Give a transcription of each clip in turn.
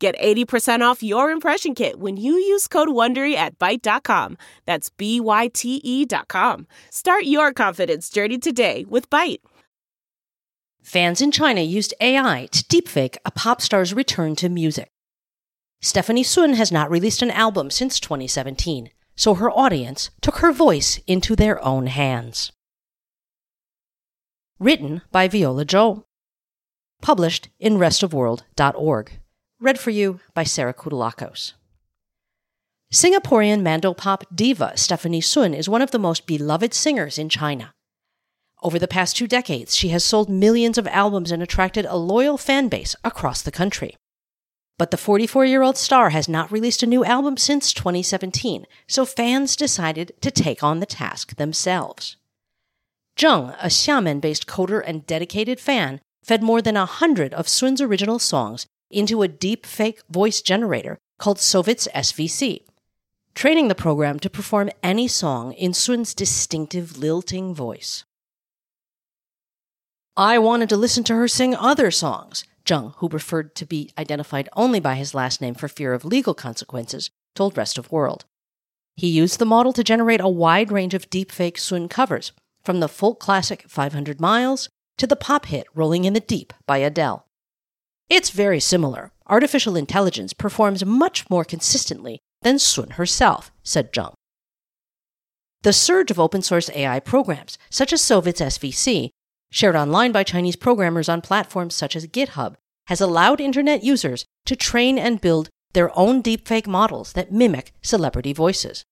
Get 80% off your impression kit when you use code WONDERY at Byte.com. That's B-Y-T-E dot com. Start your confidence journey today with Byte. Fans in China used AI to deepfake a pop star's return to music. Stefanie Sun has not released an album since 2017, so her audience took her voice into their own hands. Written by Viola Zhou. Published in restofworld.org. Read for you by Sarah Kutulakos. Singaporean mandopop diva Stefanie Sun is one of the most beloved singers in China. Over the past two decades, she has sold millions of albums and attracted a loyal fan base across the country. But the 44 year old star has not released a new album since 2017, so fans decided to take on the task themselves. Zheng, a Xiamen based coder and dedicated fan, fed more than a hundred of Sun's original songs into a deep fake voice generator called So-Vits-SVC, training the program to perform any song in Sun's distinctive lilting voice. I wanted to listen to her sing other songs, Zheng, who preferred to be identified only by his last name for fear of legal consequences, told Rest of World. He used the model to generate a wide range of deepfake Sun covers, from the folk classic 500 Miles to the pop hit Rolling in the Deep by Adele. It's very similar. Artificial intelligence performs much more consistently than Sun herself, said Zheng. The surge of open source AI programs, such as So-Vits-SVC, shared online by Chinese programmers on platforms such as GitHub, has allowed internet users to train and build their own deepfake models that mimic celebrity voices.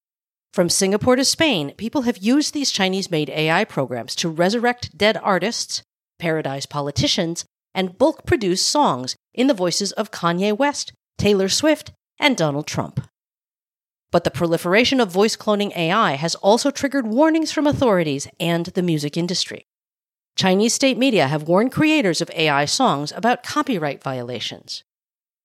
From Singapore to Spain, people have used these Chinese made AI programs to resurrect dead artists, parodize politicians, and bulk produce songs in the voices of Kanye West, Taylor Swift, and Donald Trump. But the proliferation of voice cloning AI has also triggered warnings from authorities and the music industry. Chinese state media have warned creators of AI songs about copyright violations.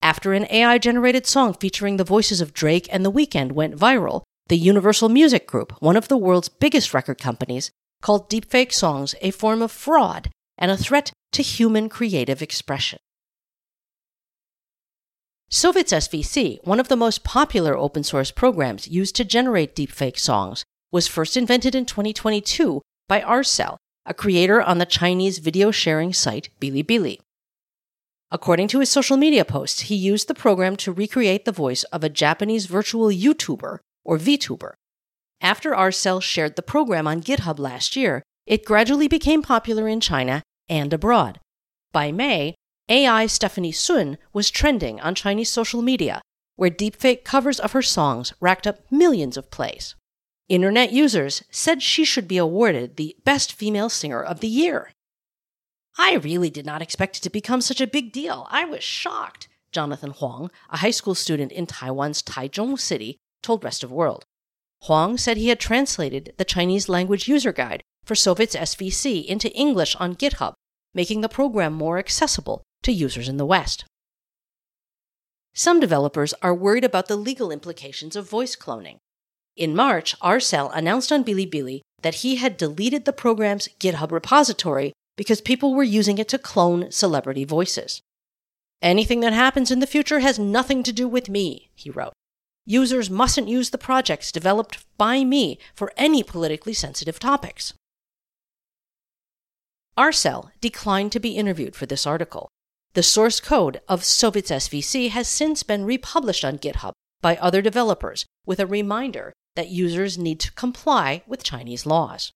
After an AI generated song featuring the voices of Drake and The Weeknd went viral, the Universal Music Group, one of the world's biggest record companies, called deepfake songs a form of fraud and a threat to human creative expression. So-Vits-SVC, one of the most popular open source programs used to generate deepfake songs, was first invented in 2022 by Arcel, a creator on the Chinese video sharing site Bilibili. According to his social media posts, he used the program to recreate the voice of a Japanese virtual YouTuber, or VTuber. After Arcel shared the program on GitHub last year, it gradually became popular in China and abroad. By May, AI Stefanie Sun was trending on Chinese social media, where deepfake covers of her songs racked up millions of plays. Internet users said she should be awarded the Best Female Singer of the Year. I really did not expect it to become such a big deal. I was shocked, Jonathan Huang, a high school student in Taiwan's Taichung City, told Rest of World. Huang said he had translated the Chinese language user guide for So-Vits-SVC into English on GitHub, making the program more accessible to users in the West. Some developers are worried about the legal implications of voice cloning. In March, Arcel announced on Bilibili that he had deleted the program's GitHub repository because people were using it to clone celebrity voices. Anything that happens in the future has nothing to do with me, he wrote. Users mustn't use the projects developed by me for any politically sensitive topics. Arcel declined to be interviewed for this article. The source code of So-Vits-SVC has since been republished on GitHub by other developers with a reminder that users need to comply with Chinese laws.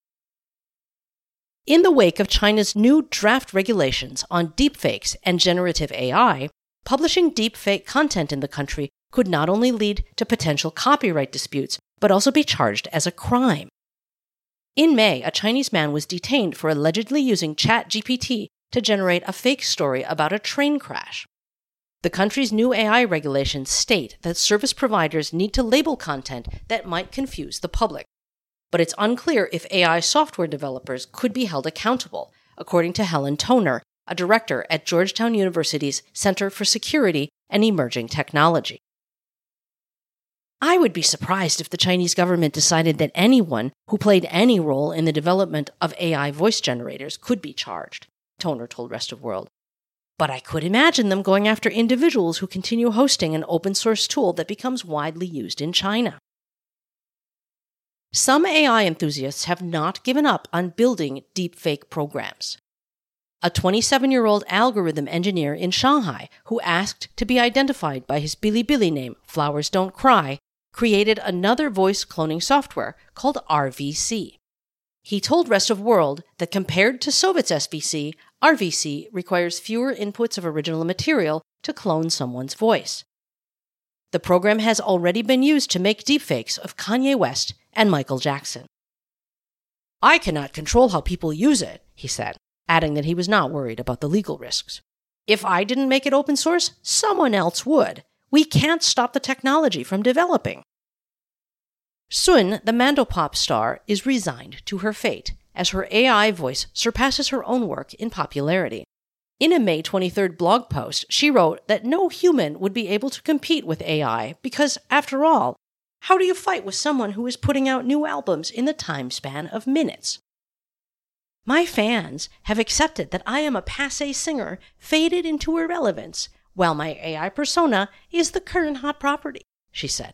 In the wake of China's new draft regulations on deepfakes and generative AI, publishing deepfake content in the country could not only lead to potential copyright disputes, but also be charged as a crime. In May, a Chinese man was detained for allegedly using ChatGPT to generate a fake story about a train crash. The country's new AI regulations state that service providers need to label content that might confuse the public. But it's unclear if AI software developers could be held accountable, according to Helen Toner, a director at Georgetown University's Center for Security and Emerging Technology. I would be surprised if the Chinese government decided that anyone who played any role in the development of AI voice generators could be charged, Toner told Rest of World. But I could imagine them going after individuals who continue hosting an open source tool that becomes widely used in China. Some AI enthusiasts have not given up on building deepfake programs. A 27 year old algorithm engineer in Shanghai who asked to be identified by his Bilibili name, Flowers Don't Cry, created another voice cloning software called RVC. He told Rest of World that compared to So-Vits-SVC, RVC requires fewer inputs of original material to clone someone's voice. The program has already been used to make deepfakes of Kanye West and Michael Jackson. I cannot control how people use it, he said, adding that he was not worried about the legal risks. If I didn't make it open source, someone else would. We can't stop the technology from developing. Sun, the Mandopop star, is resigned to her fate as her AI voice surpasses her own work in popularity. In a May 23rd blog post, she wrote that no human would be able to compete with AI because, after all, how do you fight with someone who is putting out new albums in the time span of minutes? My fans have accepted that I am a passe singer faded into irrelevance, while my AI persona is the current hot property, she said.